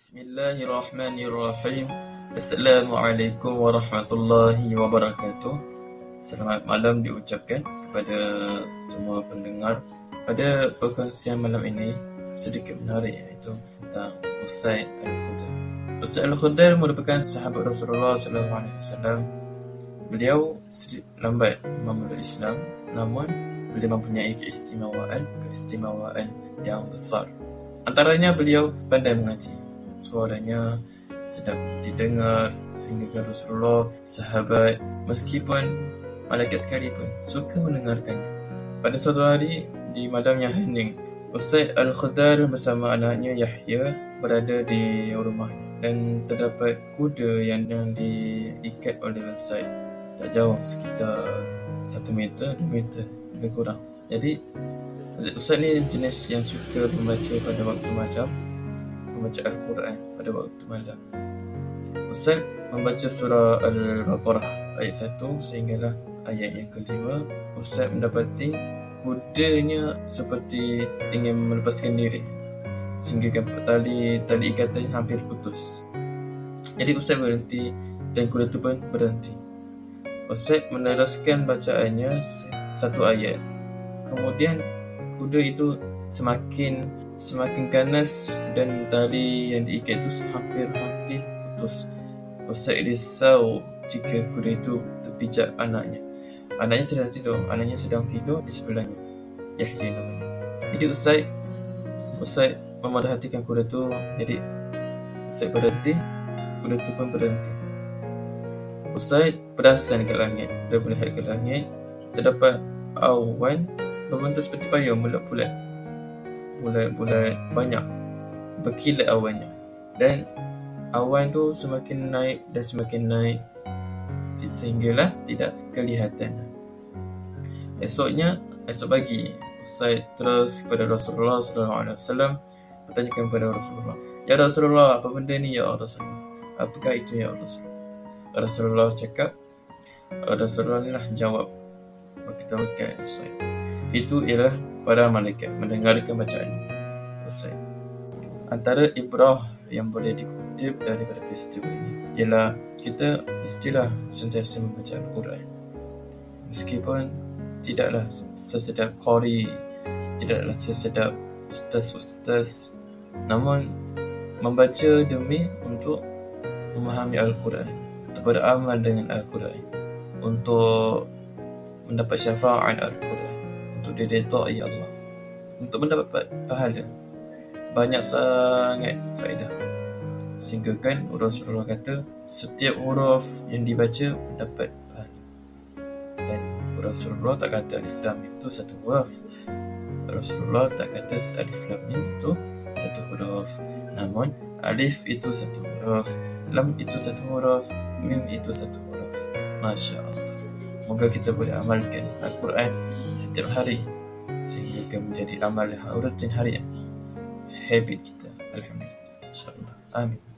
Bismillahirrahmanirrahim. Assalamualaikum warahmatullahi wabarakatuh. Selamat malam diucapkan kepada semua pendengar. Pada perkongsian malam ini sedikit menarik iaitu tentang Usaid Al-Khudair. Usaid Al-Khudair merupakan sahabat Rasulullah wasallam. Beliau sedikit lambat memeluk Islam namun beliau mempunyai keistimewaan keistimewaan yang besar. Antaranya beliau pandai mengaji. Suaranya sedap didengar sehingga Rasulullah, sahabat, meskipun malaikat sekalipun suka mendengarkan. Pada suatu hari di malam yang hening, Usaid Al-Khudar bersama anaknya Yahya berada di rumah dan terdapat kuda yang, yang diikat oleh Usaid. Tak jauh sekitar satu meter, dua meter lebih kurang. Jadi Ustaz ni jenis yang suka membaca pada waktu malam Membaca Al-Quran pada waktu malam. Ustaz membaca surah Al-Baqarah ayat 1 sehinggalah ayat yang kelima Ustaz mendapati kudanya seperti ingin melepaskan diri Sehingga tali tali ikatan hampir putus. Jadi Ustaz berhenti dan kuda itu pun berhenti. Ustaz meneruskan bacaannya satu ayat. Kemudian kuda itu semakin semakin ganas dan tali yang diikat itu hampir-hampir putus. Ustaz risau jika kuda itu terpijak anaknya. Anaknya sedang tidur. Anaknya sedang tidur di sebelahnya. Yahya namanya. Jadi Ustaz Ustaz memerhatikan kuda itu. Jadi Ustaz berhenti. Kuda itu pun berhenti. Ustaz perasan ke langit. Dia melihat ke langit. Terdapat awan berbentuk seperti payung bulat-bulat bulat-bulat banyak. Berkilat awannya dan awan tu semakin naik dan semakin naik sehinggalah tidak kelihatan. Esoknya esok pagi Usaid terus kepada Rasulullah sallallahu alaihi wasallam bertanya kepada Rasulullah ya Rasulullah apa benda ni ya Rasulullah? Apakah itu ya Rasulullah? Rasulullah cakap Rasulullah lah jawab kita Usaid itu ialah para malaikat mendengarkan bacaan selesai. Antara ibrah yang boleh dikutip daripada peristiwa ini ialah kita istilah sentiasa membaca Al-Quran. Meskipun tidaklah sesedap Qori, tidaklah sesedap ustaz-ustaz, namun membaca demi untuk memahami Al-Quran, untuk beramal dengan Al-Quran, untuk mendapat syafaat Al-Quran untuk diredai ya Allah. Untuk mendapat pahala. Banyak sangat faedah. Sehingga kan Rasulullah kata setiap huruf yang dibaca mendapat pahala. Dan Rasulullah tak kata alif lam itu satu huruf. Rasulullah tak kata alif lam itu satu huruf. Namun alif itu satu huruf lam itu satu huruf mim itu satu huruf. Masya Allah. Semoga kita boleh amalkan Al-Quran setiap hari sehingga menjadi amal rutin harian. Habit kita. Alhamdulillah. InsyaAllah Amin